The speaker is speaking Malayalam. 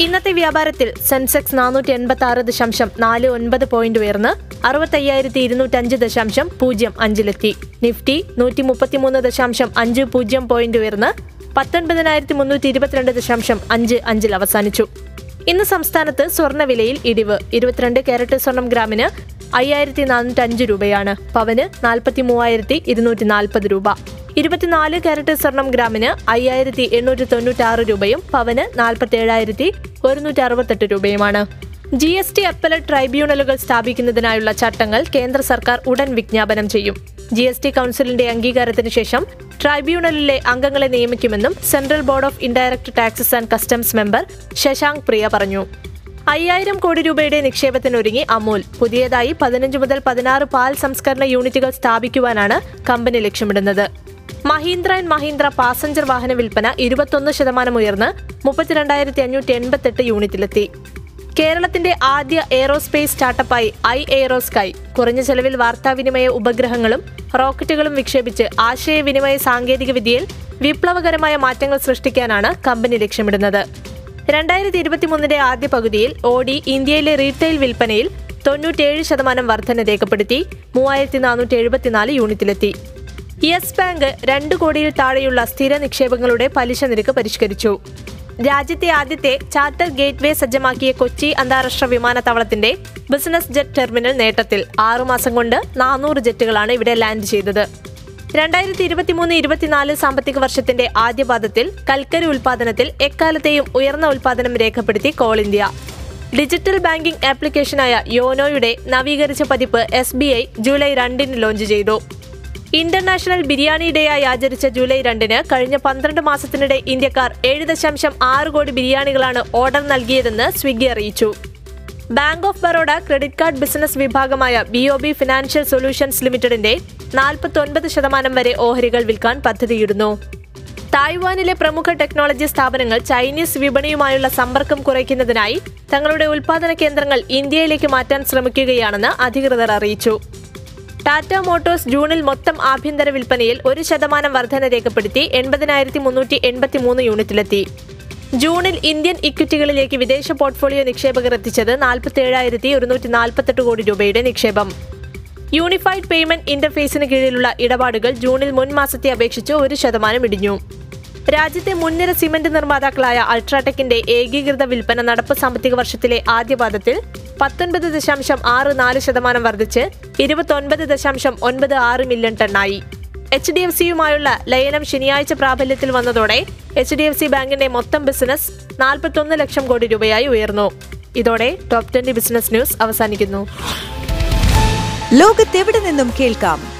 ഇന്നത്തെ വ്യാപാരത്തിൽ സെൻസെക്സ് നാനൂറ്റി എൺപത്തി ആറ് ദശാംശം നാല് ഒൻപത് പോയിന്റ് ഉയർന്ന് അറുപത്തയ്യായിരത്തി ഇരുന്നൂറ്റഞ്ച് ദശാംശം പൂജ്യം അഞ്ചിലെത്തി. നിഫ്റ്റി നൂറ്റി മുപ്പത്തിമൂന്ന് ദശാംശം അഞ്ച് പൂജ്യം പോയിന്റ് ഉയർന്ന് പത്തൊൻപതിനായിരത്തി മുന്നൂറ്റി ഇരുപത്തിരണ്ട് ദശാംശം അഞ്ച് അഞ്ചിൽ അവസാനിച്ചു. ഇന്ന് സംസ്ഥാനത്ത് സ്വർണവിലയിൽ ഇടിവ്. ഇരുപത്തിരണ്ട് കാരറ്റ് സ്വർണം ഗ്രാമിന് അയ്യായിരത്തി നാനൂറ്റി അഞ്ച് രൂപയാണ്. പവന് നാൽപ്പത്തി മൂവായിരത്തി ഇരുന്നൂറ്റി നാൽപ്പത് രൂപ. ഇരുപത്തിനാല് കാരറ്റ് സ്വർണം ഗ്രാമിന് അയ്യായിരത്തി എണ്ണൂറ്റി തൊണ്ണൂറ്റി ആറ് രൂപയും പവന് നാൽപ്പത്തി ഏഴായിരത്തി ഒരുന്നൂറ്റി അറുപത്തെട്ട് രൂപയുമാണ്. ജി എസ് ടി അപ്പലറ്റ് ട്രൈബ്യൂണലുകൾ സ്ഥാപിക്കുന്നതിനായുള്ള ചട്ടങ്ങൾ കേന്ദ്ര സർക്കാർ ഉടൻ വിജ്ഞാപനം ചെയ്യും. ജി എസ് ടി കൗൺസിലിന്റെ അംഗീകാരത്തിന് ശേഷം ട്രൈബ്യൂണലിലെ അംഗങ്ങളെ നിയമിക്കുമെന്നും Central Board of Indirect Taxes and Customs member Shashank Priya പറഞ്ഞു. അയ്യായിരം കോടി രൂപയുടെ നിക്ഷേപത്തിനൊരുങ്ങി അമൂൽ. പുതിയതായി പതിനഞ്ച് മുതൽ പതിനാറ് പാൽ സംസ്കരണ യൂണിറ്റുകൾ സ്ഥാപിക്കുവാനാണ് കമ്പനി ലക്ഷ്യമിടുന്നത്. മഹീന്ദ്ര ആൻഡ് മഹീന്ദ്ര പാസഞ്ചർ വാഹന വിൽപ്പന ഇരുപത്തൊന്ന് ശതമാനം ഉയർന്ന് മുപ്പത്തിരണ്ടായിരത്തി അഞ്ഞൂറ്റി എൺപത്തെട്ട് യൂണിറ്റിലെത്തി. കേരളത്തിന്റെ ആദ്യ എയ്റോസ്പേസ് സ്റ്റാർട്ടപ്പായി ഐ എയ്റോസ്കൈ കുറഞ്ഞ ചെലവിൽ വാർത്താവിനിമയ ഉപഗ്രഹങ്ങളും റോക്കറ്റുകളും വിക്ഷേപിച്ച് ആശയവിനിമയ സാങ്കേതികവിദ്യയിൽ വിപ്ലവകരമായ മാറ്റങ്ങൾ സൃഷ്ടിക്കാനാണ് കമ്പനി ലക്ഷ്യമിടുന്നത്. രണ്ടായിരത്തി ഇരുപത്തിമൂന്നിന്റെ ആദ്യ പകുതിയിൽ ഓഡി ഇന്ത്യയിലെ റീറ്റെയിൽ വിൽപ്പനയിൽ തൊണ്ണൂറ്റേഴ് ശതമാനം വർധന രേഖപ്പെടുത്തി മൂവായിരത്തി നാനൂറ്റി എഴുപത്തിനാല് യൂണിറ്റിലെത്തി. യെസ് ബാങ്ക് രണ്ട് കോടിയിൽ താഴെയുള്ള സ്ഥിര നിക്ഷേപങ്ങളുടെ പലിശ നിരക്ക് പരിഷ്കരിച്ചു. രാജ്യത്തെ ആദ്യത്തെ ചാർട്ടർ ഗേറ്റ്വേ സജ്ജമാക്കിയ കൊച്ചി അന്താരാഷ്ട്ര വിമാനത്താവളത്തിന്റെ ബിസിനസ് ജെറ്റ് ടെർമിനൽ നേട്ടത്തിൽ ആറുമാസം കൊണ്ട് നാനൂറ് ജെറ്റുകളാണ് ഇവിടെ ലാൻഡ് ചെയ്തത്. രണ്ടായിരത്തി ഇരുപത്തിമൂന്ന് ഇരുപത്തിനാല് സാമ്പത്തിക വർഷത്തിന്റെ ആദ്യപാദത്തിൽ കൽക്കരി ഉൽപാദനത്തിൽ എക്കാലത്തെയും ഉയർന്ന ഉൽപാദനം രേഖപ്പെടുത്തി കോൾ ഇന്ത്യ. ഡിജിറ്റൽ ബാങ്കിംഗ് ആപ്ലിക്കേഷനായ യോനോയുടെ നവീകരിച്ച പതിപ്പ് എസ് ജൂലൈ രണ്ടിന് ലോഞ്ച് ചെയ്തു. ഇന്റർനാഷണൽ ബിരിയാണി ഡേ ആയി ആചരിച്ച ജൂലൈ രണ്ടിന് കഴിഞ്ഞ പന്ത്രണ്ട് മാസത്തിനിടെ ഇന്ത്യക്കാർ ഏഴ് ദശാംശം ആറ് കോടി ബിരിയാണികളാണ് ഓർഡർ നൽകിയതെന്ന് സ്വിഗ്ഗി അറിയിച്ചു. Bank of Baroda credit card business വിഭാഗമായ B O B Financial Solutions ലിമിറ്റഡിന്റെ നാൽപ്പത്തൊൻപത് ശതമാനം വരെ ഓഹരികൾ വിൽക്കാൻ പദ്ധതിയിടുന്നു. തായ്വാനിലെ പ്രമുഖ ടെക്നോളജി സ്ഥാപനങ്ങൾ ചൈനീസ് വിപണിയുമായുള്ള സമ്പർക്കം കുറയ്ക്കുന്നതിനായി തങ്ങളുടെ ഉൽപാദന കേന്ദ്രങ്ങൾ ഇന്ത്യയിലേക്ക് മാറ്റാൻ ശ്രമിക്കുകയാണെന്ന് അധികൃതർ അറിയിച്ചു. ടാറ്റ മോട്ടോഴ്സ് ജൂണിൽ മൊത്തം ആഭ്യന്തര വിൽപ്പനയിൽ ഒരു ശതമാനം വർധന രേഖപ്പെടുത്തി എൺപതിനായിരത്തി മുന്നൂറ്റി എൺപത്തി മൂന്ന് യൂണിറ്റിലെത്തി. ജൂണിൽ ഇന്ത്യൻ ഇക്വിറ്റികളിലേക്ക് വിദേശ പോർട്ട്ഫോളിയോ നിക്ഷേപകർ എത്തിച്ചത് നാൽപ്പത്തി ഒരുന്നൂറ്റി നാൽപ്പത്തെട്ട് കോടി രൂപയുടെ നിക്ഷേപം. യൂണിഫൈഡ് പേയ്മെന്റ് ഇന്റർഫേസിന് കീഴിലുള്ള ഇടപാടുകൾ ജൂണിൽ മുൻ മാസത്തെ അപേക്ഷിച്ച് ഒരു ശതമാനം ഇടിഞ്ഞു. രാജ്യത്തെ മുൻനിര സിമന്റ് നിർമ്മാതാക്കളായ അൾട്രാടെക്കിന്റെ ഏകീകൃത വിൽപ്പന നടപ്പ് സാമ്പത്തിക വർഷത്തിലെ ആദ്യപാദത്തിൽ പത്തൊൻപത് ദശാംശം ആറ് നാല് ശതമാനം വർദ്ധിച്ച് ഇരുപത്തൊൻപത് ദശാംശം ഒൻപത് ആറ് മില്യൺ ടണ്ണായി. എച്ച് ഡി എഫ് സിയുമായുള്ള ലയനം ശനിയാഴ്ച പ്രാബല്യത്തിൽ വന്നതോടെ എച്ച് ഡി എഫ് സി ബാങ്കിന്റെ മൊത്തം ബിസിനസ് നാൽപ്പത്തൊന്ന് ലക്ഷം കോടി രൂപയായി ഉയർന്നു. ഇതോടെ ടോപ് ട്വന്റി ബിസിനസ് ന്യൂസ് അവസാനിക്കുന്നു. ലോകത്തെവിടെ നിന്നും കേൾക്കാം?